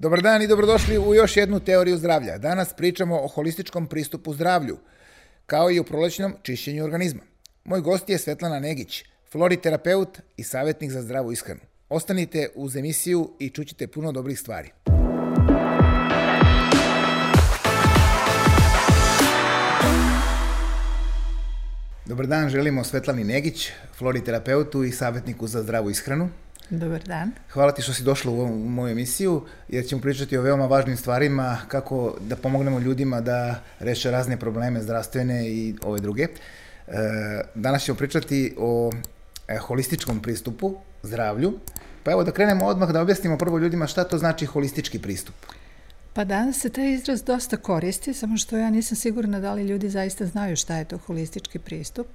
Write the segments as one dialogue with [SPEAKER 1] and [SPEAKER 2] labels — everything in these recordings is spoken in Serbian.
[SPEAKER 1] Dobar dan i dobrodošli u još jednu teoriju zdravlja. Danas pričamo o holističkom pristupu zdravlju, kao i o prolećnom čišćenju organizma. Moj gost je Svetlana Negić, floriterapeut i savjetnik za zdravu ishranu. Ostanite uz emisiju i čućite puno dobrih stvari. Dobar dan, želimo Svetlani Negić, floriterapeutu i savjetniku za zdravu ishranu.
[SPEAKER 2] Dobar dan.
[SPEAKER 1] Hvala ti što si došla u, u moju emisiju, jer ćemo pričati o veoma važnim stvarima, kako da pomognemo ljudima da reše razne probleme zdravstvene i ove druge. E, danas ćemo pričati o e, holističkom pristupu, zdravlju. Pa evo da krenemo odmah da objasnimo prvo ljudima šta to znači holistički pristup.
[SPEAKER 2] Pa danas se taj izraz dosta koristi, samo što ja nisam sigurna da li ljudi zaista znaju šta je to holistički pristup.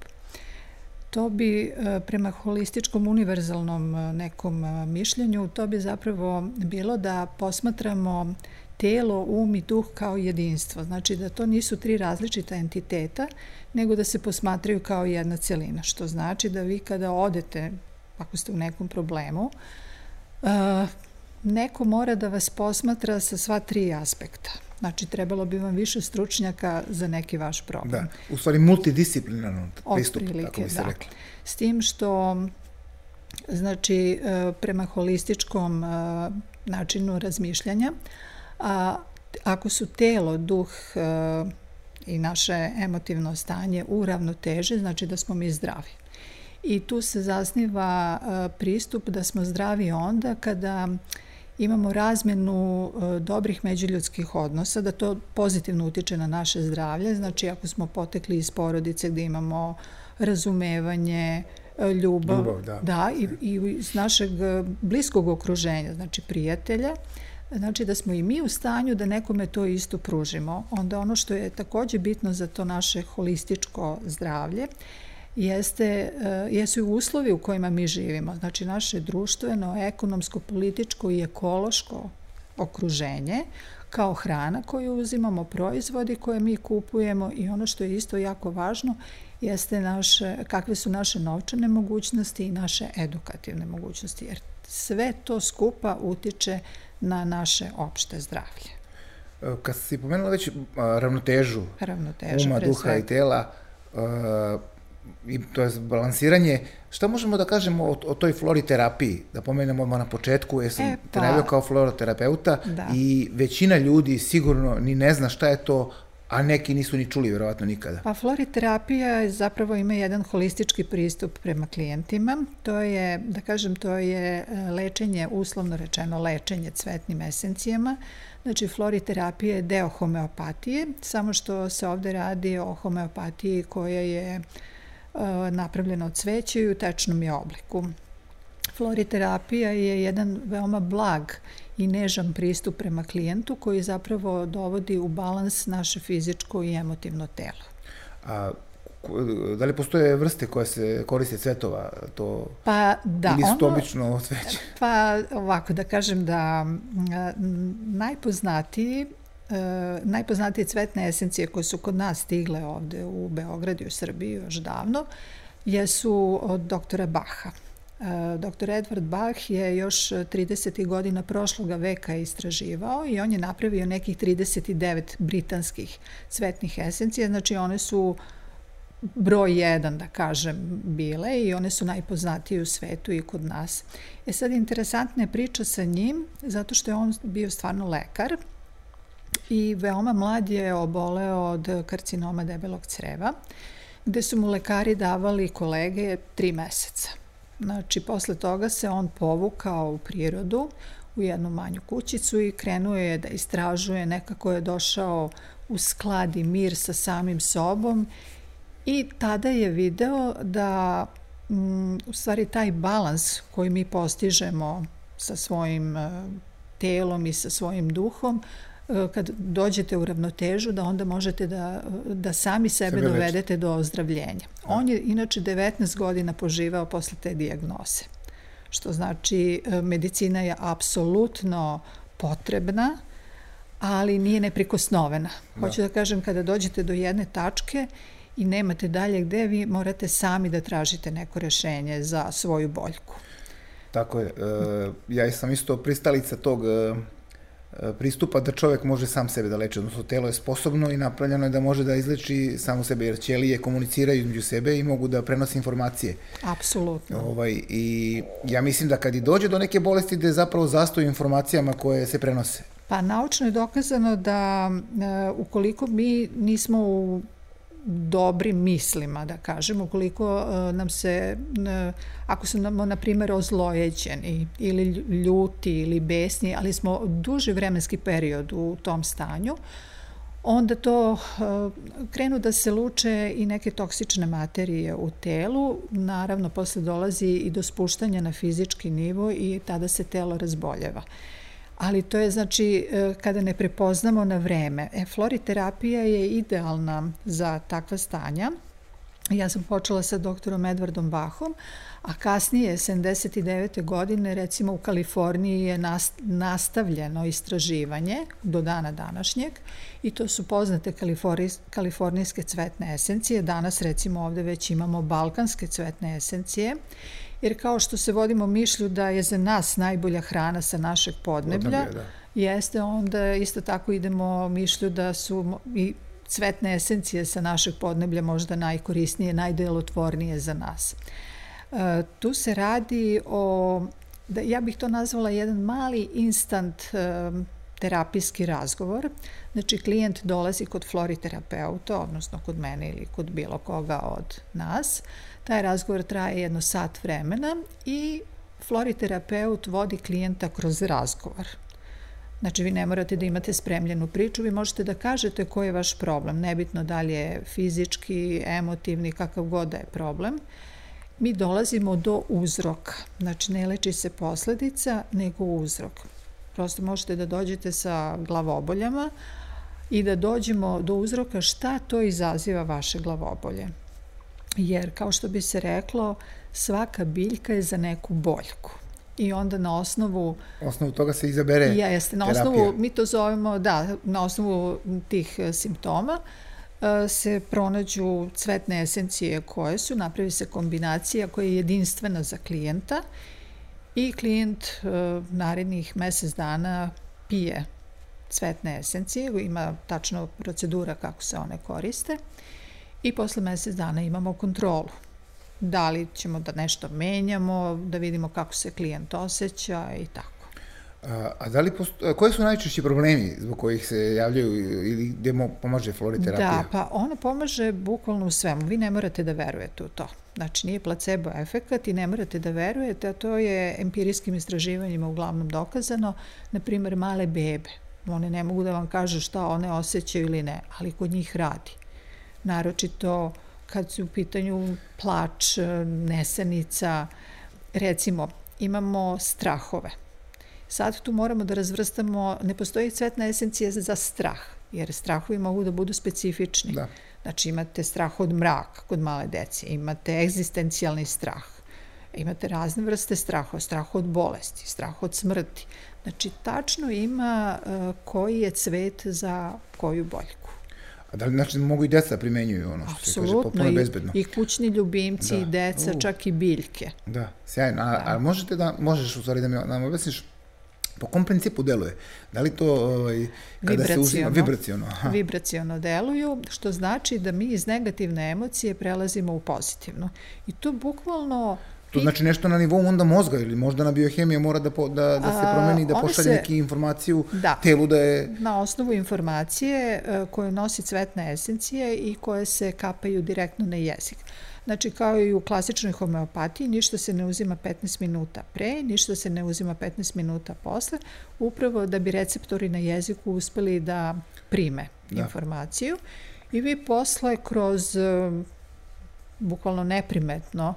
[SPEAKER 2] To bi e, prema holističkom univerzalnom e, nekom e, mišljenju, to bi zapravo bilo da posmatramo telo, um i duh kao jedinstvo. Znači da to nisu tri različita entiteta, nego da se posmatraju kao jedna celina, što znači da vi kada odete, ako ste u nekom problemu, neko mora da vas posmatra sa sva tri aspekta. Znači, trebalo bi vam više stručnjaka za neki vaš problem.
[SPEAKER 1] Da, u stvari multidisciplinarno pristup, Otprilike, tako bi se da. rekli.
[SPEAKER 2] S tim što, znači, e, prema holističkom e, načinu razmišljanja, a, ako su telo, duh e, i naše emotivno stanje u ravnoteže, znači da smo mi zdravi. I tu se zasniva pristup da smo zdravi onda kada imamo razmenu e, dobrih međuljudskih odnosa, da to pozitivno utiče na naše zdravlje. Znači, ako smo potekli iz porodice gde imamo razumevanje, e, ljubav, ljubav da, da i, i iz našeg e, bliskog okruženja, znači prijatelja, znači da smo i mi u stanju da nekome to isto pružimo. Onda ono što je takođe bitno za to naše holističko zdravlje jeste, uh, jesu i uslovi u kojima mi živimo. Znači naše društveno, ekonomsko, političko i ekološko okruženje kao hrana koju uzimamo, proizvodi koje mi kupujemo i ono što je isto jako važno jeste naše, kakve su naše novčane mogućnosti i naše edukativne mogućnosti, jer sve to skupa utiče na naše opšte zdravlje.
[SPEAKER 1] E, kad si pomenula već ravnotežu, ravnotežu uma, duha sve. i tela, i to je balansiranje. Šta možemo da kažemo o, o toj floriterapiji? Da pomenemo odmah na početku, jer sam e, pa, te najavio kao floroterapeuta da. i većina ljudi sigurno ni ne zna šta je to, a neki nisu ni čuli verovatno nikada.
[SPEAKER 2] Pa floriterapija zapravo ima jedan holistički pristup prema klijentima. To je, da kažem, to je e, lečenje, uslovno rečeno lečenje cvetnim esencijama. Znači, floriterapija je deo homeopatije, samo što se ovde radi o homeopatiji koja je uh, napravljena od cveća i u tečnom je obliku. Floriterapija je jedan veoma blag i nežan pristup prema klijentu koji zapravo dovodi u balans naše fizičko i emotivno telo.
[SPEAKER 1] A da li postoje vrste koje se koriste cvetova to
[SPEAKER 2] pa da
[SPEAKER 1] ili su to obično cveće
[SPEAKER 2] pa ovako da kažem da najpoznatiji e, najpoznatije cvetne esencije koje su kod nas stigle ovde u Beograd i u Srbiji još davno, jesu od doktora Baha. E, Dr. Edward Bach je još 30. godina prošloga veka istraživao i on je napravio nekih 39 britanskih cvetnih esencija, znači one su broj jedan, da kažem, bile i one su najpoznatije u svetu i kod nas. E sad, interesantna je priča sa njim, zato što je on bio stvarno lekar i veoma mlad je oboleo od karcinoma debelog creva, gde su mu lekari davali kolege tri meseca. Znači, posle toga se on povukao u prirodu, u jednu manju kućicu i krenuo je da istražuje, nekako je došao u sklad i mir sa samim sobom i tada je video da m, u stvari taj balans koji mi postižemo sa svojim uh, telom i sa svojim duhom kad dođete u ravnotežu da onda možete da, da sami sebe, sebe dovedete do ozdravljenja. Da. On je inače 19 godina poživao posle te dijagnoze. Što znači e, medicina je apsolutno potrebna, ali nije neprikosnovena. Da. Hoću da kažem kada dođete do jedne tačke i nemate dalje gde, vi morate sami da tražite neko rešenje za svoju boljku.
[SPEAKER 1] Tako je. E, ja sam isto pristalica tog pristupa da čovek može sam sebe da leči, odnosno telo je sposobno i napravljeno je da može da izleči samo sebe, jer ćelije komuniciraju između sebe i mogu da prenose informacije.
[SPEAKER 2] Apsolutno.
[SPEAKER 1] Ovaj, I ja mislim da kad i dođe do neke bolesti da je zapravo zastoj informacijama koje se prenose.
[SPEAKER 2] Pa naučno je dokazano da e, ukoliko mi nismo u dobrim mislima, da kažem, ukoliko uh, nam se, uh, ako nam, na primjer, ozlojeđeni ili ljuti ili besni, ali smo duži vremenski period u tom stanju, onda to uh, krenu da se luče i neke toksične materije u telu, naravno posle dolazi i do spuštanja na fizički nivo i tada se telo razboljeva. Uh, ali to je znači e, kada ne prepoznamo na vreme. E, floriterapija je idealna za takva stanja. Ja sam počela sa doktorom Edwardom Bachom, a kasnije, 79. godine, recimo u Kaliforniji je nastavljeno istraživanje do dana današnjeg i to su poznate kalifornijske cvetne esencije. Danas, recimo, ovde već imamo balkanske cvetne esencije jer kao što se vodimo mišlju da je za nas najbolja hrana sa našeg podneblja, Podneblje, da. jeste, onda isto tako idemo mišlju da su i cvetne esencije sa našeg podneblja možda najkorisnije, najdelotvornije za nas. E, tu se radi o, da, ja bih to nazvala jedan mali instant e, terapijski razgovor. Znači, klijent dolazi kod floriterapeuta, odnosno kod mene ili kod bilo koga od nas, Taj razgovor traje jedno sat vremena i floriterapeut vodi klijenta kroz razgovor. Znači, vi ne morate da imate spremljenu priču, vi možete da kažete koji je vaš problem, nebitno da li je fizički, emotivni, kakav god da je problem. Mi dolazimo do uzroka, znači ne leči se posledica, nego uzrok. Prosto možete da dođete sa glavoboljama i da dođemo do uzroka šta to izaziva vaše glavobolje jer kao što bi se reklo, svaka biljka je za neku boljku. I onda na osnovu...
[SPEAKER 1] Na osnovu toga se izabere
[SPEAKER 2] ja, jeste, na terapija. osnovu, mi to zovemo, da, na osnovu tih e, simptoma e, se pronađu cvetne esencije koje su, napravi se kombinacija koja je jedinstvena za klijenta i klijent e, narednih mesec dana pije cvetne esencije, ima tačno procedura kako se one koriste i posle mesec dana imamo kontrolu. Da li ćemo da nešto menjamo, da vidimo kako se klijent osjeća i tako.
[SPEAKER 1] A, a da li posto, koji su najčešći problemi zbog kojih se javljaju ili gde mo, pomaže floriterapija?
[SPEAKER 2] Da, pa ona pomaže bukvalno u svemu. Vi ne morate da verujete u to. Znači, nije placebo efekat i ne morate da verujete, a to je empirijskim istraživanjima uglavnom dokazano. Naprimer, male bebe. One ne mogu da vam kažu šta one osjećaju ili ne, ali kod njih radi naročito kad su u pitanju plač, nesanica, recimo imamo strahove. Sad tu moramo da razvrstamo, ne postoji cvetna esencija za strah, jer strahovi mogu da budu specifični. Da. Znači imate strah od mraka kod male dece, imate egzistencijalni strah, imate razne vrste straha, strah od bolesti, strah od smrti. Znači tačno ima uh, koji je cvet za koju boljku.
[SPEAKER 1] A da li znači mogu i deca primenjuju ono što Absolutno, se kaže, potpuno i, bezbedno?
[SPEAKER 2] i kućni ljubimci, da. i deca, uh. čak i biljke.
[SPEAKER 1] Da, sjajno. A, da. a možete da, možeš u stvari da mi nam objasniš po kom principu deluje? Da li to ovaj, kada se uzima vibraciono?
[SPEAKER 2] Aha. Vibraciono deluju, što znači da mi iz negativne emocije prelazimo u pozitivnu. I to bukvalno
[SPEAKER 1] To znači nešto na nivou onda mozga ili možda na biohemija mora da, po, da, da se promeni, da pošalje se, neki informaciju da, telu da je...
[SPEAKER 2] Na osnovu informacije e, koje nosi cvetne esencije i koje se kapaju direktno na jezik. Znači, kao i u klasičnoj homeopatiji, ništa se ne uzima 15 minuta pre, ništa se ne uzima 15 minuta posle, upravo da bi receptori na jeziku uspeli da prime da. informaciju. I vi posle kroz e, bukvalno neprimetno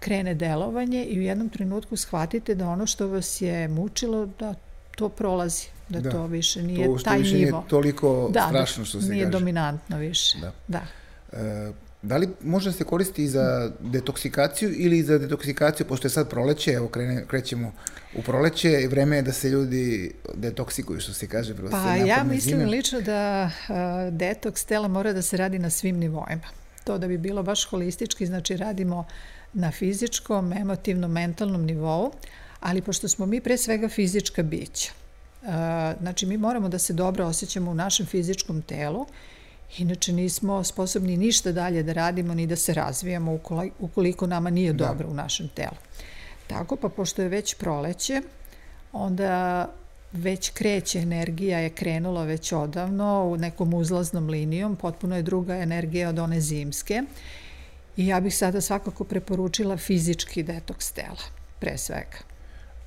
[SPEAKER 2] krene delovanje i u jednom trenutku shvatite da ono što vas je mučilo, da to prolazi, da, da. to više nije to taj više nivo.
[SPEAKER 1] Nije toliko da, strašno što se
[SPEAKER 2] nije kaže. dominantno više. Da. da.
[SPEAKER 1] E, da li može da se koristiti i za detoksikaciju ili za detoksikaciju, pošto je sad proleće, evo krene, krećemo u proleće i vreme je da se ljudi detoksikuju, što se kaže.
[SPEAKER 2] Pa ja mislim zime. lično da uh, detoks tela mora da se radi na svim nivoima to da bi bilo baš holistički, znači radimo na fizičkom, emotivnom, mentalnom nivou, ali pošto smo mi pre svega fizička bića, Znači, mi moramo da se dobro osjećamo u našem fizičkom telu, inače nismo sposobni ništa dalje da radimo ni da se razvijamo ukoliko nama nije da. dobro u našem telu. Tako, pa pošto je već proleće, onda već kreće energija, je krenula već odavno u nekom uzlaznom linijom, potpuno je druga energija od one zimske. I ja bih sada svakako preporučila fizički detoks tela, pre svega.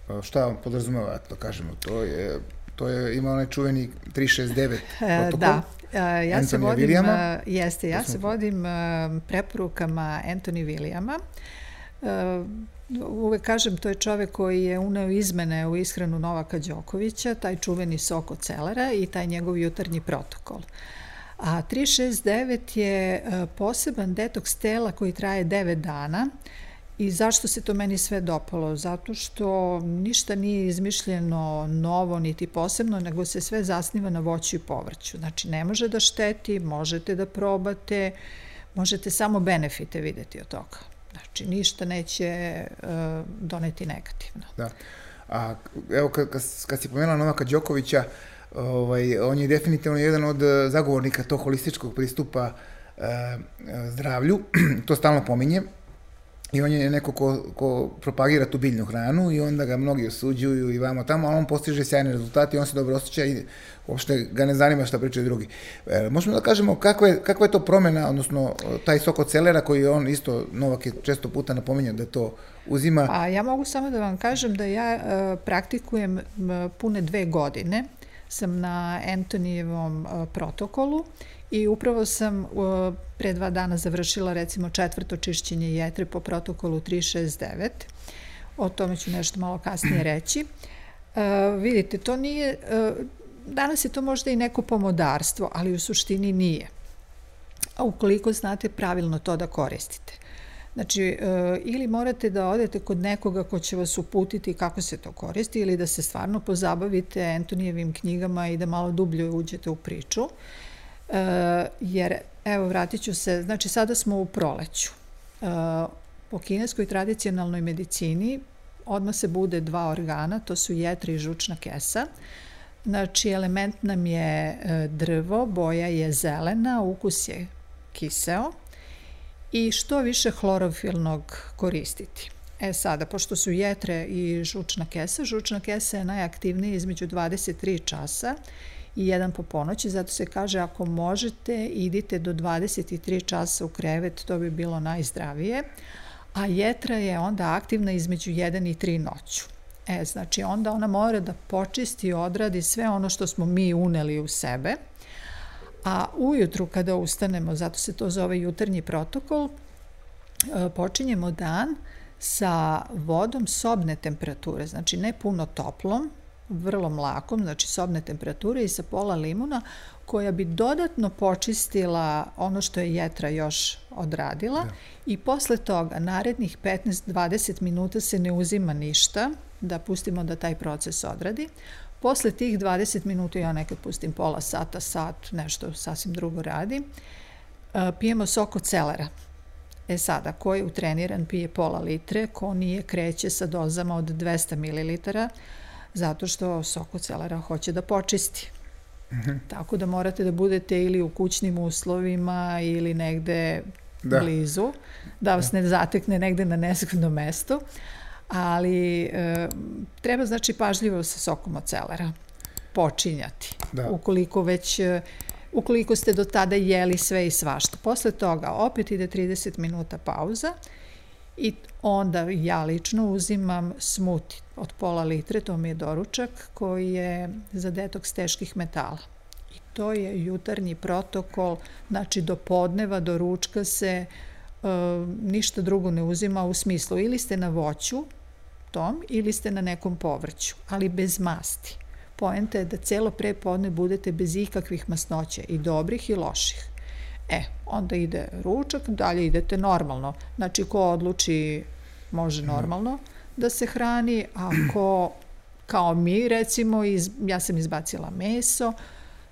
[SPEAKER 1] A šta vam podrazumeva, da kažemo, to je, to je ima onaj čuveni 369 e, protokol.
[SPEAKER 2] Da, e, ja se vodim, Williama. jeste, ja se vodim preporukama Anthony Williama. Uvek kažem, to je čovek koji je uneo izmene u ishranu Novaka Đokovića, taj čuveni sok od celera i taj njegov jutarnji protokol. A 369 je e, poseban detoks tela koji traje 9 dana I zašto se to meni sve dopalo? Zato što ništa nije izmišljeno novo niti posebno, nego se sve zasniva na voću i povrću. Znači, ne može da šteti, možete da probate, možete samo benefite videti od toga. Znači, ništa neće uh, doneti negativno.
[SPEAKER 1] Da. A evo, kad, kad, kad si pomenula Novaka Đokovića, ovaj, on je definitivno jedan od zagovornika tog holističkog pristupa uh, zdravlju, to stalno pominje, I on je neko ko, ko propagira tu biljnu hranu i onda ga mnogi osuđuju i vamo tamo, a on postiže sjajne rezultate i on se dobro osjeća i uopšte ga ne zanima šta pričaju drugi. E, možemo da kažemo kakva je, kakva je to promena, odnosno taj sok od celera koji on isto, Novak je često puta napominjao da to uzima.
[SPEAKER 2] A ja mogu samo da vam kažem da ja e, praktikujem pune dve godine, sam na Antonijevom e, protokolu I upravo sam pre dva dana završila recimo četvrto čišćenje jetre po protokolu 369. O tome ću nešto malo kasnije reći. Uh, vidite, to nije, uh, danas je to možda i neko pomodarstvo, ali u suštini nije. A ukoliko znate pravilno to da koristite. Znači, uh, ili morate da odete kod nekoga ko će vas uputiti kako se to koristi, ili da se stvarno pozabavite Antonijevim knjigama i da malo dublje uđete u priču. Uh, E, jer, evo, vratit ću se, znači sada smo u proleću. E, po kineskoj tradicionalnoj medicini odmah se bude dva organa, to su jetra i žučna kesa. Znači, element nam je e, drvo, boja je zelena, ukus je kiseo i što više hlorofilnog koristiti. E sada, pošto su jetre i žučna kesa, žučna kesa je najaktivnija između 23 časa i jedan po ponoći, zato se kaže ako možete idite do 23 časa u krevet, to bi bilo najzdravije, a jetra je onda aktivna između 1 i 3 noću. E, znači onda ona mora da počisti i odradi sve ono što smo mi uneli u sebe, a ujutru kada ustanemo, zato se to zove jutarnji protokol, e, počinjemo dan sa vodom sobne temperature, znači ne puno toplom, vrlo mlakom, znači sobne temperature i sa pola limuna, koja bi dodatno počistila ono što je jetra još odradila ja. Da. i posle toga narednih 15-20 minuta se ne uzima ništa, da pustimo da taj proces odradi. Posle tih 20 minuta ja nekad pustim pola sata, sat, nešto sasvim drugo radi. E, pijemo sok od celera. E sada, ko je utreniran pije pola litre, ko nije kreće sa dozama od 200 ml, zato što sok celera hoće da počisti. -hmm. Tako da morate da budete ili u kućnim uslovima ili negde da. blizu, da vas da. ne zatekne negde na nezgodnom mestu, ali e, treba znači pažljivo sa sokom celera počinjati. Da. Ukoliko već e, ukoliko ste do tada jeli sve i svašta. Posle toga opet ide 30 minuta pauza I onda ja lično uzimam smuti od pola litre, to mi je doručak, koji je za detoks teških metala. I to je jutarnji protokol, znači do podneva, do ručka se e, ništa drugo ne uzima u smislu ili ste na voću tom ili ste na nekom povrću, ali bez masti. Poenta je da celo pre podne budete bez ikakvih masnoća i dobrih i loših. E, onda ide ručak, dalje idete normalno. Znači, ko odluči može mhm. normalno da se hrani, a ko, kao mi recimo, iz, ja sam izbacila meso,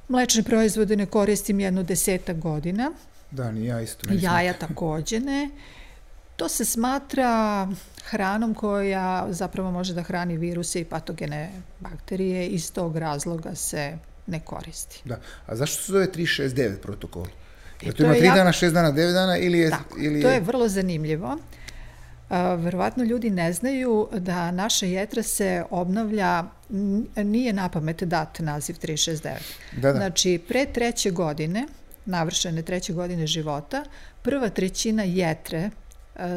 [SPEAKER 2] mlečne proizvode ne koristim jedno deseta godina.
[SPEAKER 1] Da, ni ja isto.
[SPEAKER 2] Jaja takođe ne. To se smatra hranom koja zapravo može da hrani viruse i patogene bakterije, iz tog razloga se ne koristi.
[SPEAKER 1] Da, a zašto se zove 369 protokol? E, to ima 3 jak... dana, 6 dana, 9 dana ili je...
[SPEAKER 2] Tako,
[SPEAKER 1] ili je...
[SPEAKER 2] to je vrlo zanimljivo. Verovatno ljudi ne znaju da naša jetra se obnavlja, nije na pamet dat naziv 369. Da, da. Znači, pre treće godine, navršene treće godine života, prva trećina jetre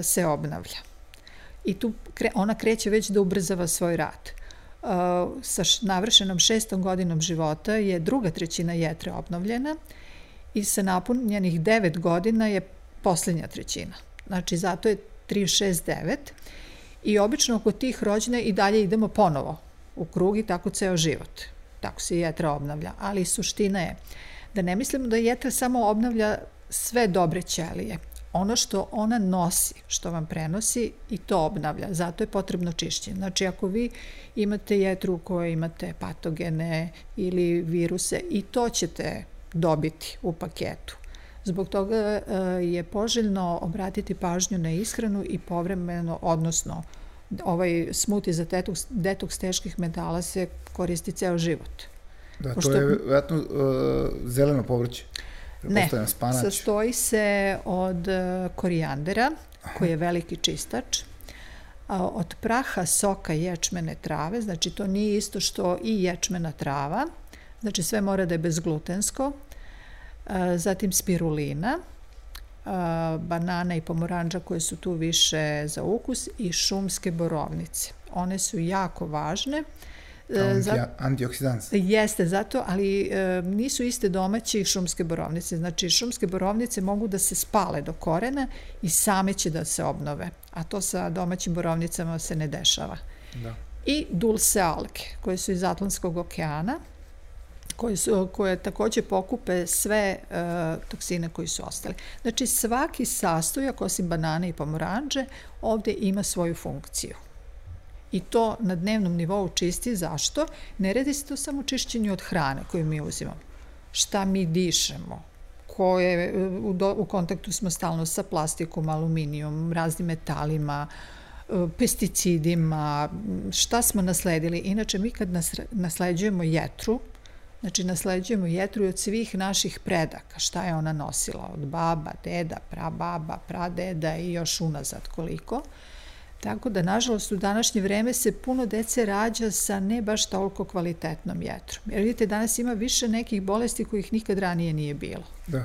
[SPEAKER 2] se obnavlja. I tu ona kreće već da ubrzava svoj rad. Sa navršenom šestom godinom života je druga trećina jetre obnovljena i sa napunjenih devet godina je poslednja trećina. Znači, zato je 369 i obično oko tih rođene i dalje idemo ponovo u krug i tako ceo život. Tako se jetra obnavlja. Ali suština je da ne mislimo da jetra samo obnavlja sve dobre ćelije. Ono što ona nosi, što vam prenosi i to obnavlja. Zato je potrebno čišćenje. Znači ako vi imate jetru u kojoj imate patogene ili viruse i to ćete dobiti u paketu. Zbog toga e, je poželjno obratiti pažnju na ishranu i povremeno, odnosno ovaj smuti za detoks, detoks teških metala se koristi ceo život.
[SPEAKER 1] Da, Pošto, to je vjerojatno uh, zeleno povrće.
[SPEAKER 2] Ne, spanač. sastoji se od e, korijandera, koji je veliki čistač, od praha soka ječmene trave, znači to nije isto što i ječmena trava, znači sve mora da je bezglutensko, zatim spirulina, banana i pomoranđa koje su tu više za ukus i šumske borovnice. One su jako važne.
[SPEAKER 1] Anti, Za, antioksidans.
[SPEAKER 2] Jeste, zato, ali e, nisu iste domaće šumske borovnice. Znači, šumske borovnice mogu da se spale do korena i same će da se obnove. A to sa domaćim borovnicama se ne dešava. Da. I dulse alge, koje su iz Atlantskog okeana, koje, su, koje takođe pokupe sve e, toksine koji su ostali. Znači svaki sastojak, osim banane i pomoranđe, ovde ima svoju funkciju. I to na dnevnom nivou čisti. Zašto? Ne redi se to samo čišćenju od hrane koju mi uzimamo. Šta mi dišemo, koje u, do, u kontaktu smo stalno sa plastikom, aluminijom, raznim metalima, e, pesticidima, šta smo nasledili. Inače, mi kad nasleđujemo jetru, Znači, nasleđujemo jetru od svih naših predaka. Šta je ona nosila? Od baba, deda, prababa, pradeda i još unazad koliko. Tako da, nažalost, u današnje vreme se puno dece rađa sa ne baš toliko kvalitetnom jetrom. Jer vidite, danas ima više nekih bolesti kojih nikad ranije nije bilo.
[SPEAKER 1] Da.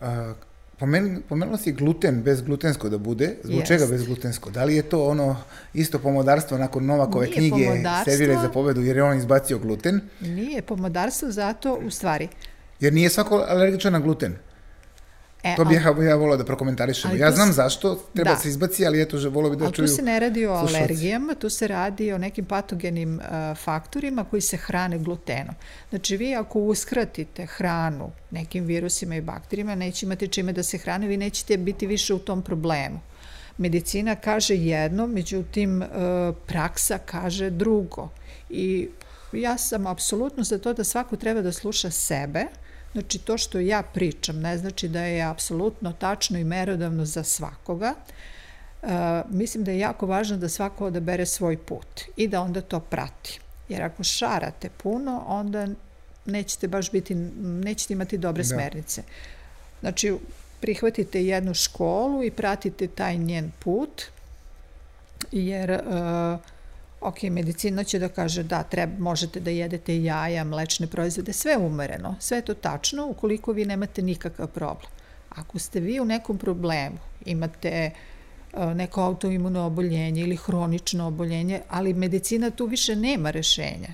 [SPEAKER 1] A, Pomen, pomenula si gluten, bezglutensko da bude. Zbog Jest. čega bezglutensko? Da li je to ono isto pomodarstvo nakon Novakove Nije knjige Servire za pobedu jer je on izbacio gluten?
[SPEAKER 2] Nije pomodarstvo zato, u stvari.
[SPEAKER 1] Jer nije svako alergičan na gluten. E, to bih ja, ja volao da prokomentarišemo. Ja znam se, zašto, treba da. se izbaci, ali eto, volao bih da ali čuju
[SPEAKER 2] tu se ne radi o slušalci. alergijama, tu se radi o nekim patogenim uh, faktorima koji se hrane glutenom. Znači, vi ako uskratite hranu nekim virusima i bakterijima, neće imati čime da se hrane, vi nećete biti više u tom problemu. Medicina kaže jedno, međutim, uh, praksa kaže drugo. I ja sam apsolutno za to da svako treba da sluša sebe, Znači, to što ja pričam ne znači da je apsolutno tačno i merodavno za svakoga. E, mislim da je jako važno da svako odabere svoj put i da onda to prati. Jer ako šarate puno, onda nećete baš biti, nećete imati dobre da. smernice. Znači, prihvatite jednu školu i pratite taj njen put, jer uh, ok, medicina će da kaže da treba, možete da jedete jaja, mlečne proizvode, sve umereno, sve je to tačno ukoliko vi nemate nikakav problem. Ako ste vi u nekom problemu, imate e, neko autoimuno oboljenje ili hronično oboljenje, ali medicina tu više nema rešenja.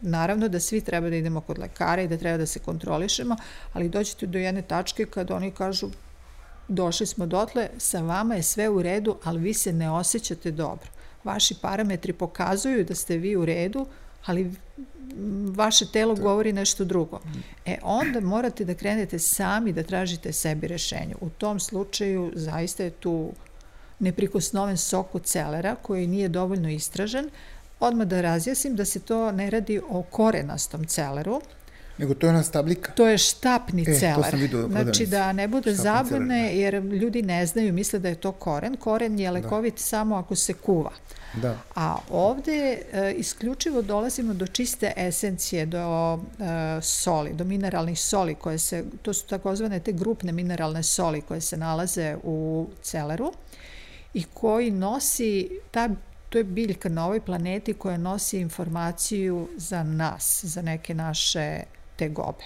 [SPEAKER 2] Naravno da svi treba da idemo kod lekara i da treba da se kontrolišemo, ali dođete do jedne tačke kad oni kažu došli smo dotle, sa vama je sve u redu, ali vi se ne osjećate dobro vaši parametri pokazuju da ste vi u redu, ali vaše telo govori nešto drugo. E, onda morate da krenete sami da tražite sebi rešenje. U tom slučaju zaista je tu neprikosnoven sok od celera koji nije dovoljno istražen. Odmah da razjasnim da se to ne radi o korenastom celeru,
[SPEAKER 1] Nego to je ona stablika.
[SPEAKER 2] To je štapni e, celer. To sam vidio Znači da ne bude zabune, da. jer ljudi ne znaju, misle da je to koren. Koren je da. lekovit da. samo ako se kuva. Da. A ovde e, isključivo dolazimo do čiste esencije, do e, soli, do mineralnih soli koje se, to su takozvane te grupne mineralne soli koje se nalaze u celeru i koji nosi, ta, to je biljka na ovoj planeti koja nosi informaciju za nas, za neke naše tegobe.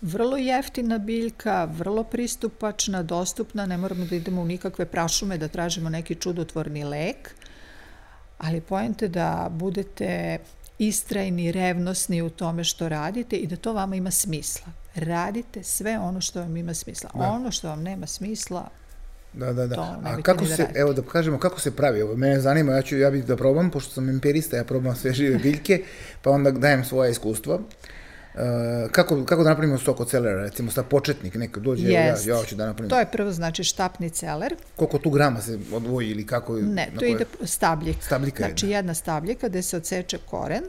[SPEAKER 2] Vrlo jeftina biljka, vrlo pristupačna, dostupna, ne moramo da idemo u nikakve prašume da tražimo neki čudotvorni lek, ali pojente da budete istrajni, revnosni u tome što radite i da to vama ima smisla. Radite sve ono što vam ima smisla. Da. Ono što vam nema smisla,
[SPEAKER 1] Da, da, da. A kako da se, radite. evo da kažemo, kako se pravi ovo? Mene zanima, ja ću, ja bih da probam, pošto sam empirista, ja probam sve žive biljke, pa onda dajem svoje iskustva. Uh, kako, kako da napravimo sok od celera, recimo sa početnik, neko dođe, ja, ja hoću da napravim.
[SPEAKER 2] To je prvo, znači štapni celer.
[SPEAKER 1] Koliko tu grama se odvoji ili kako?
[SPEAKER 2] Ne, to koje... ide stabljika. Stabljika Znači jedna, jedna stabljika gde se odseče koren,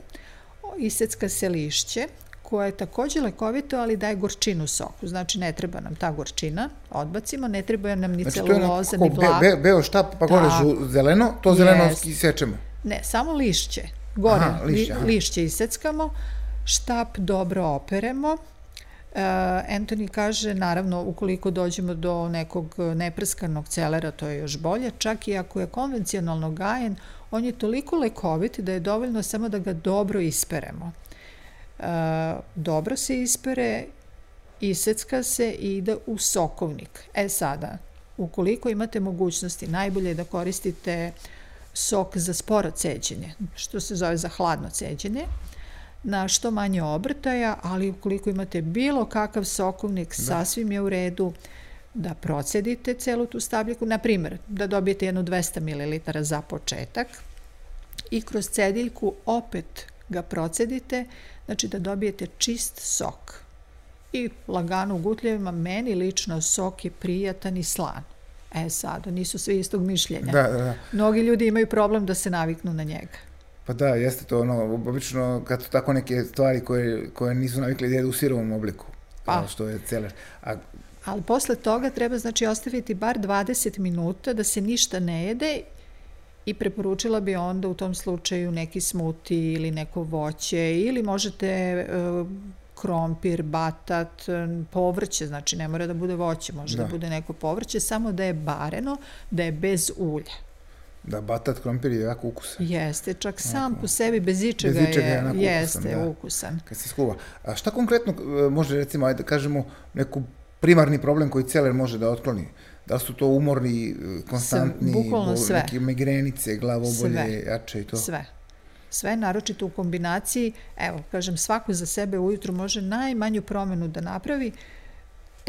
[SPEAKER 2] isecka se lišće, koje je takođe lekovito, ali daje gorčinu soku. Znači, ne treba nam ta gorčina, odbacimo, ne treba nam ni znači, celuloza, ni vlak.
[SPEAKER 1] Be, beo štap, pa gore žu, zeleno, to zeleno yes. sečemo.
[SPEAKER 2] Ne, samo lišće. Gore aha, lišće, aha. lišće iseckamo, štap dobro operemo, Uh, Anthony kaže, naravno, ukoliko dođemo do nekog neprskanog celera, to je još bolje, čak i ako je konvencionalno gajen, on je toliko lekovit da je dovoljno samo da ga dobro isperemo. Uh, dobro se ispere, isecka se i ide u sokovnik. E sada, ukoliko imate mogućnosti, najbolje je da koristite sok za sporo ceđenje, što se zove za hladno ceđenje, na što manje obrtaja, ali ukoliko imate bilo kakav sokovnik, da. sasvim je u redu da procedite celu tu stabljiku, na primjer, da dobijete jednu 200 ml za početak i kroz cediljku opet ga procedite, znači da dobijete čist sok. I lagano u gutljevima, meni lično sok je prijatan i slan. E sad, nisu svi istog mišljenja. Da, da, da. Mnogi ljudi imaju problem da se naviknu na njega.
[SPEAKER 1] Pa da, jeste to ono, obično kad su tako neke stvari koje, koje nisu navikli da jedu u sirovom obliku, pa. što je celer. A,
[SPEAKER 2] Ali posle toga treba znači ostaviti bar 20 minuta da se ništa ne jede i preporučila bi onda u tom slučaju neki smuti ili neko voće ili možete uh, krompir, batat, povrće, znači ne mora da bude voće, može da, da bude neko povrće, samo da je bareno, da je bez ulja.
[SPEAKER 1] Da, batat krompir je jako ukusan.
[SPEAKER 2] Jeste, čak sam po sebi bez ičega, bez ičega je, je jeste ukusan, da, ukusan.
[SPEAKER 1] Kad se skuva. A šta konkretno e, može, recimo, ajde da kažemo, neku primarni problem koji celer može da otkloni? Da su to umorni, e, konstantni, sve, bol, sve. neke migrenice, glavobolje, sve. jače i to?
[SPEAKER 2] Sve. Sve, naročito u kombinaciji, evo, kažem, svako za sebe ujutru može najmanju promenu da napravi,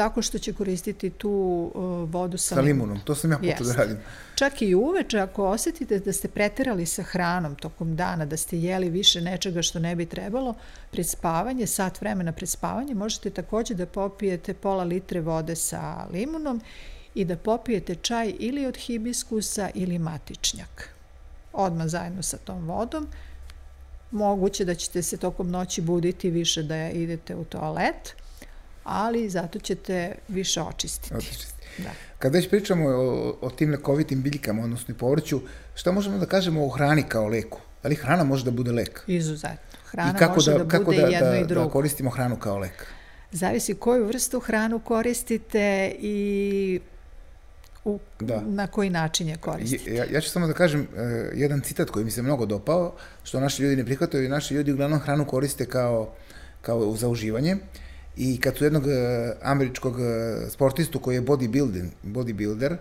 [SPEAKER 2] tako što će koristiti tu uh, vodu sa,
[SPEAKER 1] sa limunom. To sam ja počeo da radim.
[SPEAKER 2] Čak i uveče, ako osetite da ste preterali sa hranom tokom dana, da ste jeli više nečega što ne bi trebalo, pred spavanje, sat vremena pred spavanje, možete takođe da popijete pola litre vode sa limunom i da popijete čaj ili od hibiskusa ili matičnjak. Odmah zajedno sa tom vodom. Moguće da ćete se tokom noći buditi više da idete u toalet, ali zato ćete više očistiti. Očistiti.
[SPEAKER 1] Da. Kad već pričamo o, o tim lekovitim biljkama, odnosno i povrću, šta možemo da kažemo o hrani kao leku? Da li hrana može da bude lek?
[SPEAKER 2] Izuzetno. Hrana I kako može da, da kako bude da, jedno da, i drugo.
[SPEAKER 1] Da koristimo hranu kao lek?
[SPEAKER 2] Zavisi koju vrstu hranu koristite i u, da. na koji način je koristite.
[SPEAKER 1] Ja, ja ću samo da kažem uh, jedan citat koji mi se mnogo dopao, što naši ljudi ne prihvataju i naši ljudi uglavnom hranu koriste kao, kao za uživanje. Uh, I kad su jednog uh, američkog uh, sportistu koji je bodybuilding, bodybuilder,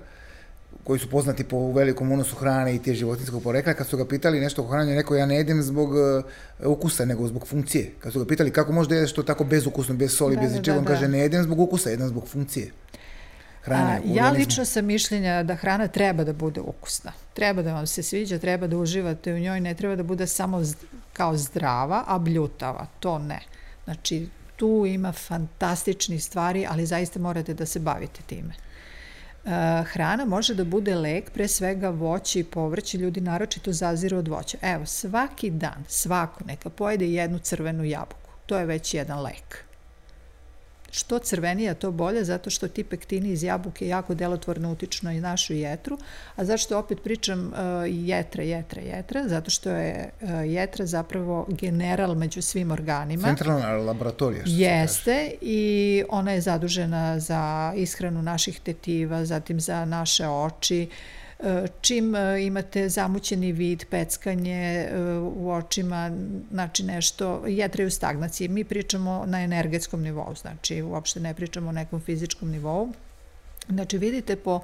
[SPEAKER 1] koji su poznati po velikom unosu hrane i te životinskog porekla, kad su ga pitali nešto o hranju, neko ja ne jedem zbog uh, ukusa, nego zbog funkcije. Kad su ga pitali kako može da jedeš to tako bezukusno, bez soli, da, bez da, da, on da. kaže ne jedem zbog ukusa, jedem zbog funkcije.
[SPEAKER 2] Hrane, A, ja lično sam mišljenja da hrana treba da bude ukusna. Treba da vam se sviđa, treba da uživate u njoj, ne treba da bude samo kao zdrava, a bljutava. To ne. Znači, tu ima fantastični stvari, ali zaista morate da se bavite time. Uh, hrana može da bude lek, pre svega voće i povrće, ljudi naročito zaziru od voća. Evo, svaki dan, svako neka pojede jednu crvenu jabuku. to je već jedan lek. Što crvenija, to bolje, zato što ti pektini iz jabuke jako delotvorno utiču na našu jetru. A zašto opet pričam uh, jetra, jetra, jetra? Zato što je uh, jetra zapravo general među svim organima.
[SPEAKER 1] Centralna laboratorija. Što
[SPEAKER 2] Jeste i ona je zadužena za ishranu naših tetiva, zatim za naše oči, uh, Čim e, imate zamućeni vid, peckanje e, u očima, znači nešto, jetra u stagnaciji. Mi pričamo na energetskom nivou, znači uopšte ne pričamo o nekom fizičkom nivou. Znači vidite po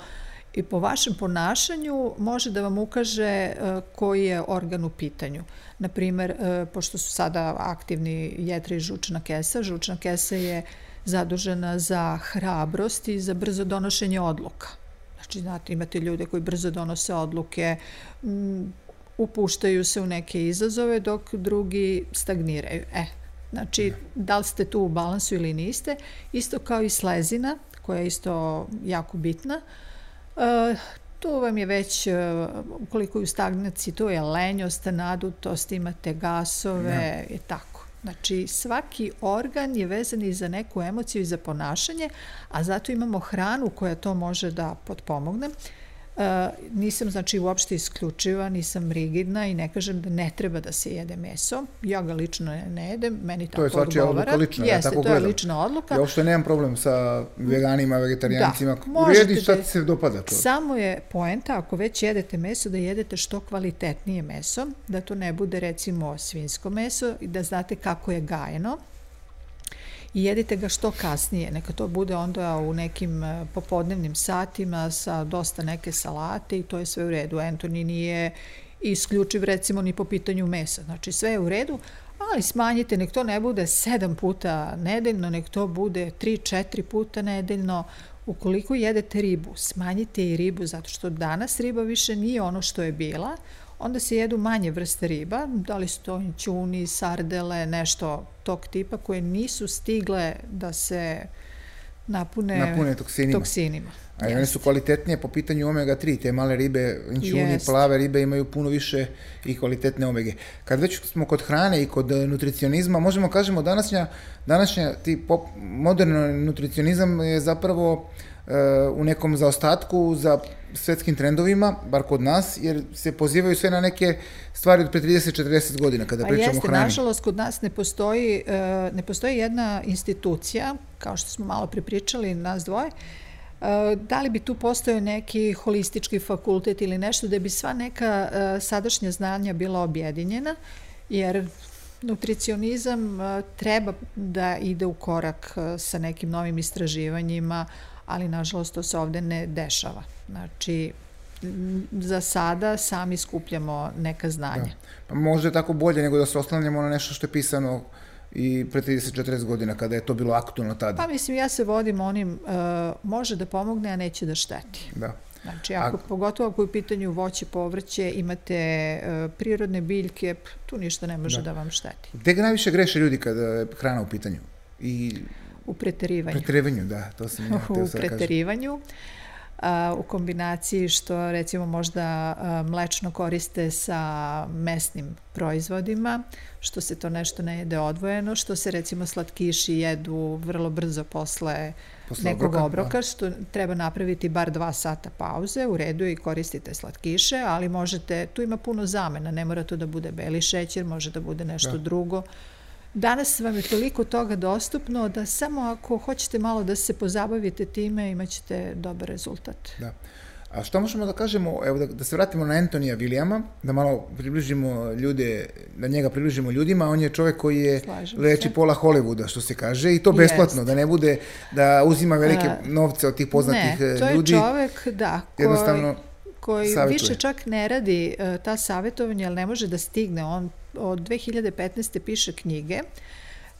[SPEAKER 2] i po vašem ponašanju može da vam ukaže e, koji je organ u pitanju. Naprimer, pošto su sada aktivni jetra i žučna kesa, žučna kesa je zadužena za hrabrost i za brzo donošenje odluka. Znači, znate, imate ljude koji brzo donose odluke, m, upuštaju se u neke izazove, dok drugi stagniraju. E, znači, da li ste tu u balansu ili niste, isto kao i slezina, koja je isto jako bitna. E, tu vam je već, e, ukoliko je u stagnaciji, tu je lenjost, nadutost, imate gasove ja. i tako. Znači, svaki organ je vezan i za neku emociju i za ponašanje, a zato imamo hranu koja to može da potpomogne. E, nisam znači uopšte isključiva, nisam rigidna i ne kažem da ne treba da se jede meso. Ja ga lično ne, ne jedem, meni tako odgovara. To je
[SPEAKER 1] svačija odluka lična,
[SPEAKER 2] Jeste,
[SPEAKER 1] ja tako
[SPEAKER 2] to
[SPEAKER 1] gledam.
[SPEAKER 2] je lična odluka.
[SPEAKER 1] Ja uopšte nemam problem sa veganima, vegetarijancima. Da, Jedi šta da, ti se dopada. To.
[SPEAKER 2] Samo je poenta, ako već jedete meso, da jedete što kvalitetnije meso, da to ne bude recimo svinsko meso i da znate kako je gajeno i jedite ga što kasnije. Neka to bude onda u nekim e, popodnevnim satima sa dosta neke salate i to je sve u redu. Antoni nije isključiv recimo ni po pitanju mesa. Znači sve je u redu, ali smanjite, nek to ne bude sedam puta nedeljno, nek to bude tri, četiri puta nedeljno. Ukoliko jedete ribu, smanjite i ribu, zato što danas riba više nije ono što je bila, onda se jedu manje vrste riba, da li su to ćuni, sardele, nešto tog tipa koje nisu stigle da se napune,
[SPEAKER 1] napune toksinima.
[SPEAKER 2] toksinima.
[SPEAKER 1] A one su kvalitetnije po pitanju omega-3, te male ribe, inčuni, plave ribe imaju puno više i kvalitetne omege. Kad već smo kod hrane i kod nutricionizma, možemo kažemo današnja, današnja ti pop, moderno nutricionizam je zapravo uh, u nekom zaostatku za svetskim trendovima, bar kod nas, jer se pozivaju sve na neke stvari od pre 30-40 godina kada pa pričamo jeste, o hrani.
[SPEAKER 2] Nažalost, kod nas ne postoji, e, ne postoji jedna institucija, kao što smo malo prepričali, nas dvoje, e, da li bi tu postojao neki holistički fakultet ili nešto da bi sva neka e, sadašnja znanja bila objedinjena, jer nutricionizam treba da ide u korak sa nekim novim istraživanjima, ali nažalost to se ovde ne dešava. Znači, za sada sami skupljamo neka znanja. Da.
[SPEAKER 1] Pa možda je tako bolje nego da se oslanjamo na nešto što je pisano i pre 30-40 godina kada je to bilo aktualno tada.
[SPEAKER 2] Pa mislim, ja se vodim onim, uh, može da pomogne, a neće da šteti.
[SPEAKER 1] Da.
[SPEAKER 2] Znači, ako, a... pogotovo ako je u pitanju voće, povrće, imate uh, prirodne biljke, tu ništa ne može da, da vam šteti.
[SPEAKER 1] Gde ga najviše greše ljudi kada je hrana u pitanju? I
[SPEAKER 2] U preterivanju.
[SPEAKER 1] Preterivanju, da, to sam ja
[SPEAKER 2] U preterivanju. A, u kombinaciji što recimo možda a, mlečno koriste sa mesnim proizvodima, što se to nešto ne jede odvojeno, što se recimo slatkiši jedu vrlo brzo posle, posle nekog obroka, obroka da. što treba napraviti bar dva sata pauze, u redu i koristite slatkiše, ali možete, tu ima puno zamena, ne mora to da bude beli šećer, može da bude nešto da. drugo, Danas vam je toliko toga dostupno da samo ako hoćete malo da se pozabavite time imaćete dobar rezultat.
[SPEAKER 1] Da. A što možemo da kažemo, evo da, da se vratimo na Antonija Williama, da malo približimo ljude, da njega približimo ljudima, on je čovek koji je Slažem leči se. pola Hollywooda, što se kaže, i to besplatno, Jest. da ne bude da uzima velike A, novce od tih poznatih
[SPEAKER 2] ljudi.
[SPEAKER 1] Ne, to
[SPEAKER 2] je čovek, da, koji, jednostavno koji savjetuje. više čak ne radi uh, ta savjetovanja, ali ne može da stigne. On od 2015. piše knjige,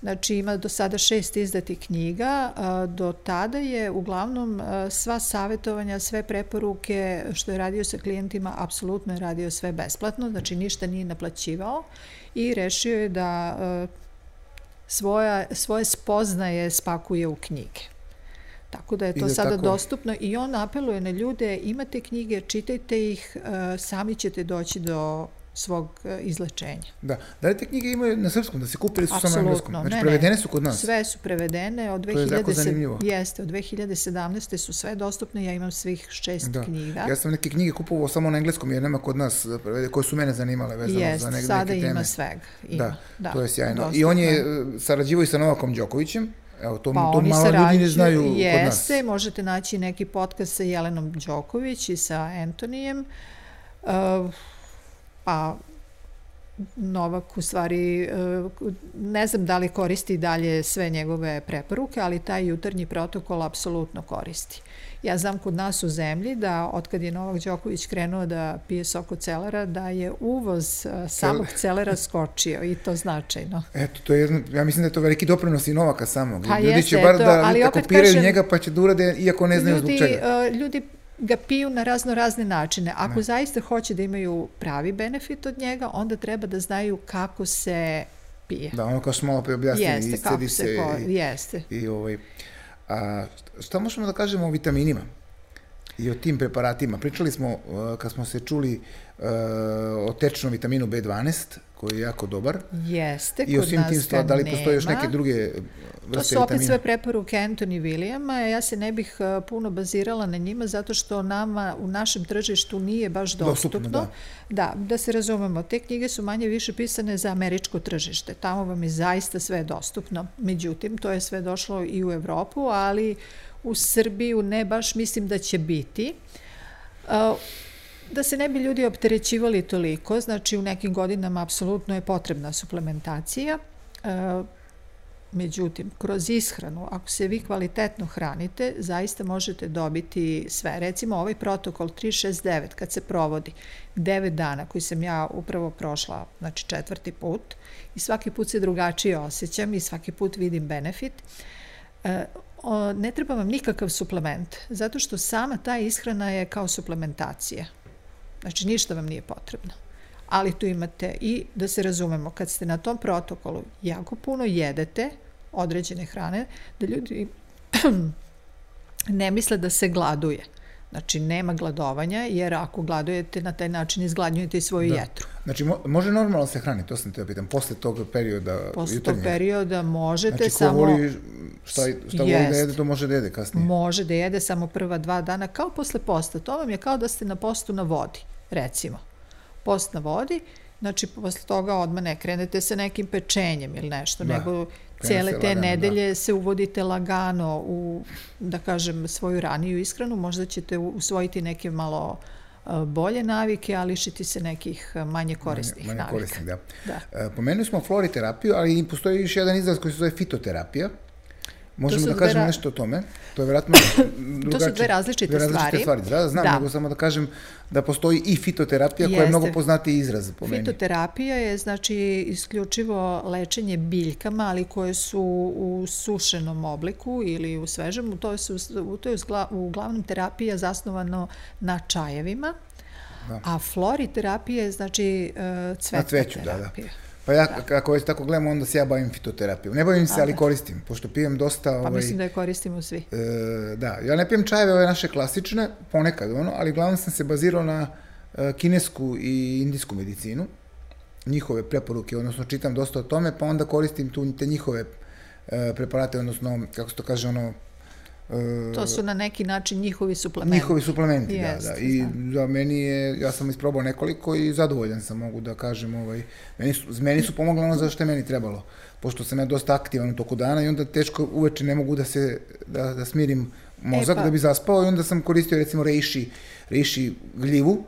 [SPEAKER 2] Znači ima do sada šest izdatih knjiga, do tada je uglavnom sva savjetovanja, sve preporuke što je radio sa klijentima, apsolutno je radio sve besplatno, znači ništa nije naplaćivao i rešio je da svoja, svoje spoznaje spakuje u knjige. Tako da je to sada tako... dostupno i on apeluje na ljude, imate knjige, čitajte ih, sami ćete doći do svog e, izlečenja.
[SPEAKER 1] Da. Da li te knjige imaju na srpskom, da se kupe ili su samo na engleskom? Znači, ne, prevedene su kod nas?
[SPEAKER 2] Sve su prevedene. Od 2000, jeste, od 2017. su sve dostupne, ja imam svih šest da. knjiga.
[SPEAKER 1] Ja sam neke knjige kupovao samo na engleskom, jer nema kod nas prevede, koje su mene zanimale vezano
[SPEAKER 2] Jest,
[SPEAKER 1] za neke,
[SPEAKER 2] sada
[SPEAKER 1] neke teme.
[SPEAKER 2] ima svega. Ima.
[SPEAKER 1] Da, da, to je sjajno. Dostupno. I on je e, sarađivo i sa Novakom Đokovićem, Evo, to, pa to malo ljudi ne znaju
[SPEAKER 2] jeste,
[SPEAKER 1] kod nas.
[SPEAKER 2] Jeste, možete naći neki podcast sa Jelenom Đoković i sa Antonijem. Uh, pa Novak u stvari, e, ne znam da li koristi dalje sve njegove preporuke, ali taj jutarnji protokol apsolutno koristi. Ja znam kod nas u zemlji da otkad je Novak Đoković krenuo da pije sok od celera, da je uvoz e, samog celera skočio i to značajno.
[SPEAKER 1] Eto, to je jedno, ja mislim da je to veliki doprinos i Novaka samog. Pa ljudi jeste, će bar da ali kopiraju kažem, njega pa će da urade iako ne znaju
[SPEAKER 2] ljudi,
[SPEAKER 1] zbog čega.
[SPEAKER 2] Uh, ljudi ga piju na razno razne načine. Ako ne. zaista hoće da imaju pravi benefit od njega, onda treba da znaju kako se pije.
[SPEAKER 1] Da, ono kao što malo preobjasnili,
[SPEAKER 2] jeste, kako se, ko, i, jeste.
[SPEAKER 1] I, ovaj, a, šta možemo da kažemo o vitaminima i o tim preparatima? Pričali smo, uh, kad smo se čuli uh, o tečnom vitaminu B12, koji je jako dobar.
[SPEAKER 2] Jeste,
[SPEAKER 1] I o svim tim stvarima, da li postoje još neke druge vrste vitamina?
[SPEAKER 2] To su opet vitamina? sve preporuke Anthony Williama, ja se ne bih uh, puno bazirala na njima zato što nama u našem tržištu nije baš dostupno. dostupno da. da, da se razumemo, te knjige su manje više pisane za američko tržište, tamo vam je zaista sve dostupno. Međutim, to je sve došlo i u Evropu, ali u Srbiju ne baš mislim da će biti. Da se ne bi ljudi opterećivali toliko, znači u nekim godinama apsolutno je potrebna suplementacija, Međutim, kroz ishranu, ako se vi kvalitetno hranite, zaista možete dobiti sve. Recimo, ovaj protokol 369, kad se provodi 9 dana, koji sam ja upravo prošla, znači četvrti put, i svaki put se drugačije osjećam i svaki put vidim benefit, ne treba vam nikakav suplement, zato što sama ta ishrana je kao suplementacija. Znači, ništa vam nije potrebno. Ali tu imate i, da se razumemo, kad ste na tom protokolu jako puno jedete određene hrane, da ljudi ne misle da se gladuje. Znači, nema gladovanja, jer ako gladujete, na taj način izgladnjujete i svoju da. jetru.
[SPEAKER 1] Znači, mo može normalno se hraniti, to sam te pitam, posle tog perioda
[SPEAKER 2] Posle tog perioda možete
[SPEAKER 1] znači,
[SPEAKER 2] samo...
[SPEAKER 1] Znači, voli, šta, šta voli da jede, to može da jede kasnije.
[SPEAKER 2] Može da jede samo prva dva dana, kao posle posta. To vam je kao da ste na postu na vodi recimo. Post na vodi, znači posle toga odmah ne krenete sa nekim pečenjem ili nešto, da. nego cijele te lagano, da. nedelje da. se uvodite lagano u, da kažem, svoju raniju ishranu, možda ćete usvojiti neke malo bolje navike, ali lišiti se nekih manje korisnih manje, manje navika. Korisnih,
[SPEAKER 1] da. da. Pomenuli smo floriterapiju, ali postoji još jedan izraz koji se zove fitoterapija. Možemo da kažemo ra... nešto o tome. To je verovatno
[SPEAKER 2] drugačije. to su dve različite,
[SPEAKER 1] dve različite stvari. stvari. Da, znam, da. nego samo da kažem da postoji i fitoterapija Jeste. koja je mnogo poznati izraz po
[SPEAKER 2] meni. Fitoterapija je znači isključivo lečenje biljkama, ali koje su u sušenom obliku ili u svežem. To je, su, to je uglavnom terapija zasnovano na čajevima. Da. A floriterapija je znači e, cvetna na cveću, terapija. Da, da.
[SPEAKER 1] Pa ja, da. kako već tako gledam, onda se ja bavim fitoterapijom. Ne bavim se, ali koristim, pošto pijem dosta...
[SPEAKER 2] Pa ovaj, mislim da je koristimo svi.
[SPEAKER 1] E, da, ja ne pijem čajeve ove naše klasične, ponekad ono, ali glavno sam se bazirao na e, kinesku i indijsku medicinu, njihove preporuke, odnosno čitam dosta o tome, pa onda koristim tu te njihove e, preparate, odnosno, kako se to kaže, ono,
[SPEAKER 2] To su na neki način njihovi suplementi.
[SPEAKER 1] Njihovi suplementi, Jest, da, da. I znam. za meni je, ja sam isprobao nekoliko i zadovoljan sam, mogu da kažem, ovaj, meni su, meni su pomogli ono za što je meni trebalo. Pošto sam ja dosta aktivan u toku dana i onda teško uveče ne mogu da se, da, da smirim mozak e, pa. da bi zaspao i onda sam koristio recimo reishi, reishi gljivu,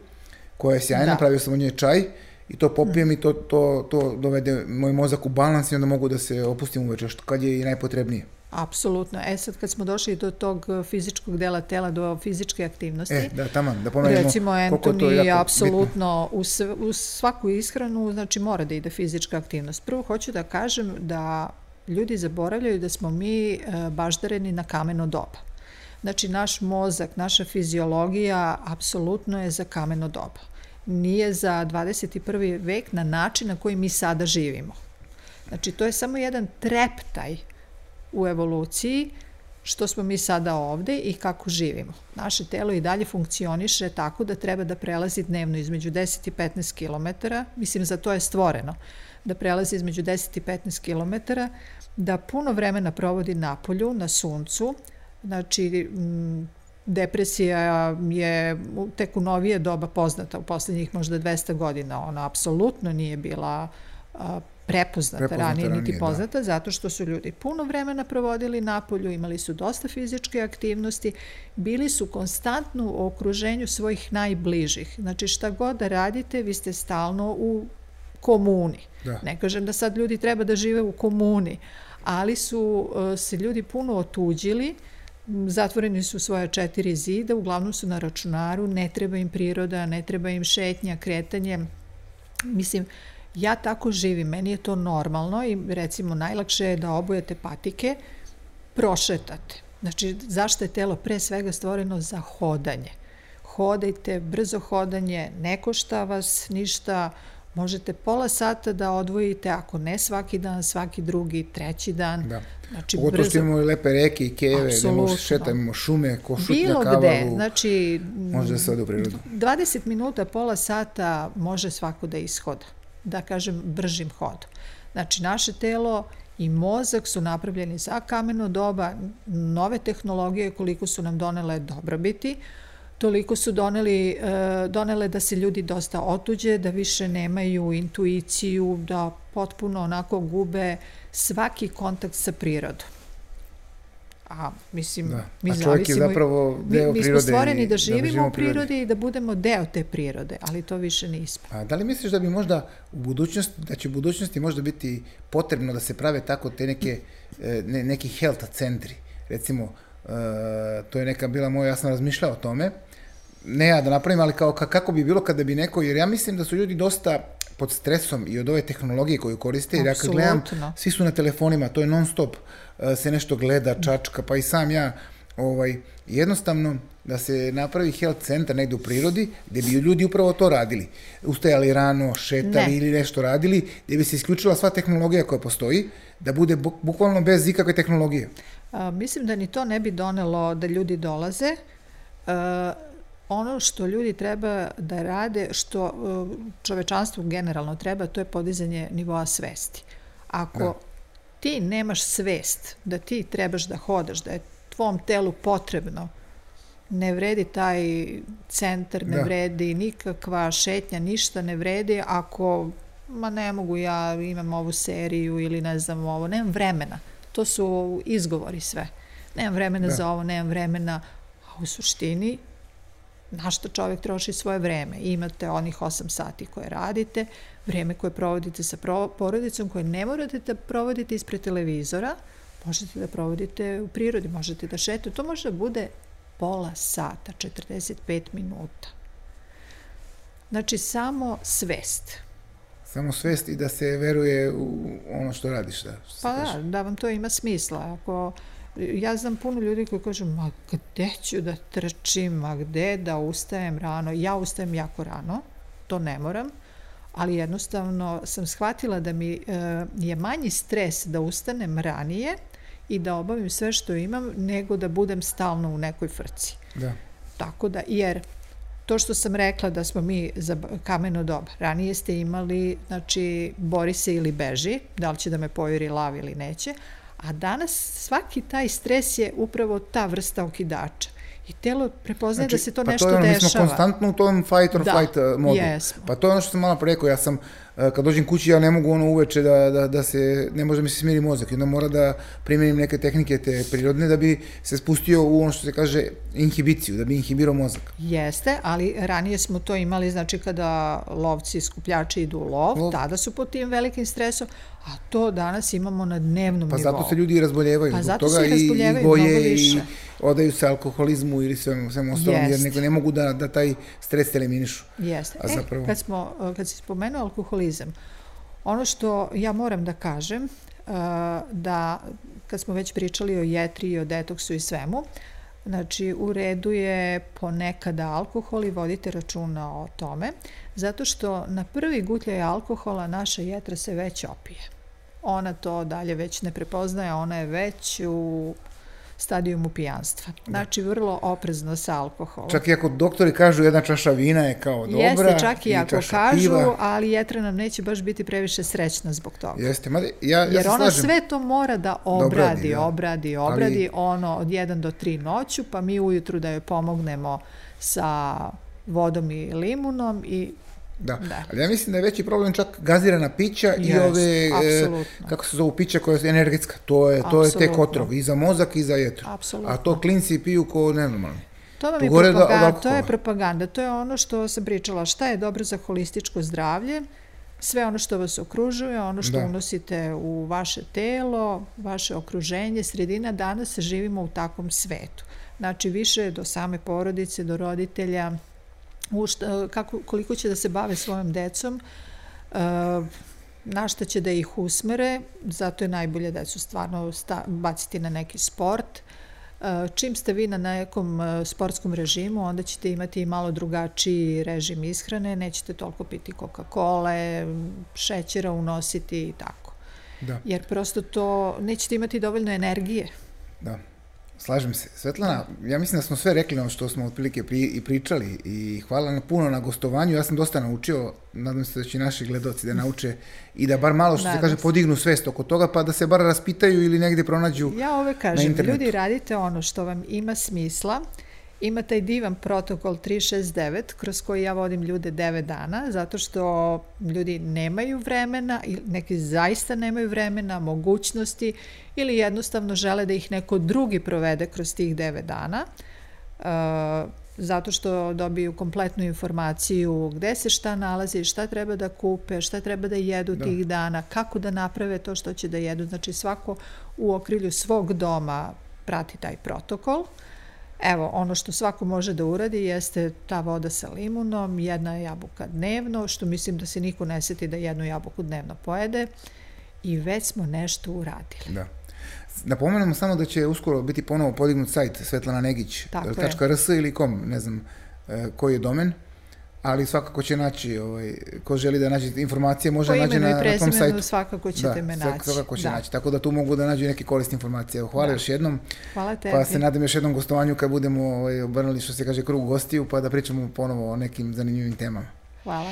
[SPEAKER 1] koja je sjajna, da. pravio sam od nje čaj i to popijem mm. i to, to, to dovede moj mozak u balans i onda mogu da se opustim uveče, što kad je i najpotrebnije.
[SPEAKER 2] Apsolutno. E sad kad smo došli do tog e, fizičkog dela tela, do fizičke aktivnosti.
[SPEAKER 1] E, da, tamo, da pomenemo
[SPEAKER 2] Recimo, Antoni apsolutno u, u svaku ishranu, znači mora da ide fizička aktivnost. Prvo hoću da kažem da ljudi zaboravljaju da smo mi e, baždareni na kameno doba. Znači, naš mozak, naša fiziologija apsolutno je za kameno doba. Nije za 21. vek na način na koji mi sada živimo. Znači, to je samo jedan treptaj u evoluciji što smo mi sada ovde i kako živimo. Naše telo i dalje funkcioniše tako da treba da prelazi dnevno između 10 i 15 km, mislim za to je stvoreno, da prelazi između 10 i 15 km, da puno vremena provodi na polju, na suncu, znači depresija je tek u novije doba poznata, u poslednjih možda 200 godina, ona apsolutno nije bila prepoznata, prepoznata ranije, ranije, niti da. poznata, da. zato što su ljudi puno vremena provodili na polju, imali su dosta fizičke aktivnosti, bili su konstantno u okruženju svojih najbližih. Znači šta god da radite, vi ste stalno u komuni. Da. Ne kažem da sad ljudi treba da žive u komuni, ali su uh, se ljudi puno otuđili, zatvoreni su svoja četiri zida, uglavnom su na računaru, ne treba im priroda, ne treba im šetnja, kretanje. Mislim, ja tako živim, meni je to normalno i recimo najlakše je da obujete patike, prošetate. Znači, zašto je telo pre svega stvoreno za hodanje? Hodajte, brzo hodanje, ne košta vas ništa, možete pola sata da odvojite, ako ne svaki dan, svaki drugi, treći dan. Da.
[SPEAKER 1] Znači, Pogotovo brzo... što imamo lepe reke i keve, da možemo šetajmo šume, ko šutnja
[SPEAKER 2] Bilo
[SPEAKER 1] kavalu.
[SPEAKER 2] gde, znači...
[SPEAKER 1] Može da ode u prirodu.
[SPEAKER 2] 20 minuta, pola sata može svako da ishoda da kažem, bržim hodom. Znači, naše telo i mozak su napravljeni za kameno doba, nove tehnologije koliko su nam donele dobrobiti, toliko su doneli, e, donele da se ljudi dosta otuđe, da više nemaju intuiciju, da potpuno onako gube svaki kontakt sa prirodom. A, mislim, da.
[SPEAKER 1] mi A čovjek je zapravo deo
[SPEAKER 2] mi,
[SPEAKER 1] mi prirode.
[SPEAKER 2] Mi smo stvoreni da, da živimo da u prirodi i da budemo deo te prirode, ali to više nismo.
[SPEAKER 1] A da li misliš da bi možda u budućnosti, da će u budućnosti možda biti potrebno da se prave tako te neke, e, ne, neki health centri? Recimo, uh, to je neka bila moja, ja sam razmišljao o tome, ne ja da napravim, ali kao kako bi bilo kada bi neko, jer ja mislim da su ljudi dosta pod stresom i od ove tehnologije koju koriste, jer ja kad gledam, svi su na telefonima, to je non stop, e, se nešto gleda, čačka, pa i sam ja, ovaj, jednostavno da se napravi health centar negde u prirodi, gde bi ljudi upravo to radili. Ustajali rano, šetali ne. ili nešto radili, gde bi se isključila sva tehnologija koja postoji, da bude bukvalno bez ikakve tehnologije.
[SPEAKER 2] A, mislim da ni to ne bi donelo da ljudi dolaze. A, ono što ljudi treba da rade, što uh, čovečanstvu generalno treba, to je podizanje nivoa svesti. Ako da. Ti nemaš svest da ti trebaš da hodaš, da je tvom telu potrebno, ne vredi taj centar, ne da. vredi nikakva šetnja, ništa ne vredi ako, ma ne mogu ja, imam ovu seriju ili ne znam ovo, nemam vremena. To su izgovori sve. Nemam vremena da. za ovo, nemam vremena, a u suštini na što čovek troši svoje vreme. Imate onih 8 sati koje radite, vreme koje provodite sa porodicom, koje ne morate da provodite ispred televizora, možete da provodite u prirodi, možete da šetate. To može da bude pola sata, 45 minuta. Znači, samo svest.
[SPEAKER 1] Samo svest i da se veruje u ono što radiš. Da,
[SPEAKER 2] što pa da, da vam to ima smisla. Ako ja znam puno ljudi koji kažu, ma gde ću da trčim, ma gde da ustajem rano. Ja ustajem jako rano, to ne moram, ali jednostavno sam shvatila da mi e, je manji stres da ustanem ranije i da obavim sve što imam, nego da budem stalno u nekoj frci.
[SPEAKER 1] Da.
[SPEAKER 2] Tako da, jer to što sam rekla da smo mi za kameno doba, ranije ste imali, znači, bori se ili beži, da li će da me pojuri lav ili neće, A danas svaki taj stres je upravo ta vrsta okidača. I telo prepoznaje znači, da se to
[SPEAKER 1] pa
[SPEAKER 2] nešto
[SPEAKER 1] to je ono,
[SPEAKER 2] dešava.
[SPEAKER 1] Mi smo konstantno u tom fight or da, flight uh, modu. Jesmo. Pa to je ono što sam malo rekao, ja sam E, kad dođem kući ja ne mogu ono uveče da, da, da se, ne može mi se smiri mozak, onda mora da primenim neke tehnike te prirodne da bi se spustio u ono što se kaže inhibiciju, da bi inhibirao mozak.
[SPEAKER 2] Jeste, ali ranije smo to imali, znači kada lovci, skupljači idu u lov, lov. tada su pod tim velikim stresom, a to danas imamo na dnevnom
[SPEAKER 1] pa
[SPEAKER 2] nivou.
[SPEAKER 1] Pa zato se ljudi i razboljevaju.
[SPEAKER 2] Pa
[SPEAKER 1] zato
[SPEAKER 2] toga i, i
[SPEAKER 1] boje i odaju se alkoholizmu ili svemu, svemu ostalom, jer nego ne mogu da, da taj stres eliminišu.
[SPEAKER 2] Jeste. A zapravo... E, kad, smo, kad si spomenuo alkoholizam, alkoholizam. Ono što ja moram da kažem, uh, da kad smo već pričali o jetri i o detoksu i svemu, Znači, u redu je ponekada alkohol i vodite računa o tome, zato što na prvi gutljaj alkohola naša jetra se već opije. Ona to dalje već ne prepoznaje, ona je već u stadijumu pijanstva. Znači, vrlo oprezno sa alkoholom.
[SPEAKER 1] Čak i ako doktori kažu jedna čaša vina je kao dobra
[SPEAKER 2] Jeste, čak i, ako kažu, piva. ali jetra nam neće baš biti previše srećna zbog toga.
[SPEAKER 1] Jeste, mada ja, ja
[SPEAKER 2] Jer ona
[SPEAKER 1] slažem.
[SPEAKER 2] sve to mora da obradi, da obradi, da. obradi, obradi ali... ono od 1 do 3 noću, pa mi ujutru da joj pomognemo sa vodom i limunom i
[SPEAKER 1] Da. da. Ali ja mislim da je veći problem čak gazirana pića yes, i ove, e, kako se zovu, pića koja je energetska. To je, to je tek otrov i za mozak i za jetru. Absolutno. A to klinci piju ko nenormalni.
[SPEAKER 2] To vam je propaganda, to je propaganda, to je ono što sam pričala, šta je dobro za holističko zdravlje, sve ono što vas okružuje, ono što da. unosite u vaše telo, vaše okruženje, sredina, danas živimo u takvom svetu. Znači, više do same porodice, do roditelja, u šta, kako, koliko će da se bave svojom decom, uh, na šta će da ih usmere, zato je najbolje decu stvarno sta, baciti na neki sport. E, čim ste vi na nekom e, sportskom režimu, onda ćete imati malo drugačiji režim ishrane, nećete toliko piti Coca-Cola, šećera unositi i tako. Da. Jer prosto to, nećete imati dovoljno energije.
[SPEAKER 1] Da. Slažem se. Svetlana, ja mislim da smo sve rekli ono što smo otprilike pri, i pričali i hvala na puno na gostovanju. Ja sam dosta naučio, nadam se da će naši gledalci da nauče i da bar malo što se kaže podignu svest oko toga pa da se bar raspitaju ili negde pronađu
[SPEAKER 2] Ja ove kažem, ljudi radite ono što vam ima smisla, ima taj divan protokol 369 kroz koji ja vodim ljude 9 dana zato što ljudi nemaju vremena neki zaista nemaju vremena, mogućnosti ili jednostavno žele da ih neko drugi provede kroz tih 9 dana zato što dobiju kompletnu informaciju gde se šta nalazi, šta treba da kupe, šta treba da jedu da. tih dana, kako da naprave to što će da jedu. Znači svako u okrilju svog doma prati taj protokol. Uh, Evo, ono što svako može da uradi jeste ta voda sa limunom, jedna jabuka dnevno, što mislim da se niko ne seti da jednu jabuku dnevno pojede i već smo nešto uradili.
[SPEAKER 1] Da. Napomenemo samo da će uskoro biti ponovo podignut sajt svetlananegić.rs ili kom, ne znam e, koji je domen ali svakako će naći, ovaj, ko želi da nađe informacije, može da naći na, na tom sajtu.
[SPEAKER 2] svakako ćete da, me naći.
[SPEAKER 1] Svakako će da. naći, tako da tu mogu da nađu neke korisne informacije. Hvala da. još jednom.
[SPEAKER 2] Hvala tebi.
[SPEAKER 1] Pa se nadam još jednom gostovanju kad budemo ovaj, obrnuli, što se kaže, krug gostiju, pa da pričamo ponovo o nekim zanimljivim temama.
[SPEAKER 2] Hvala.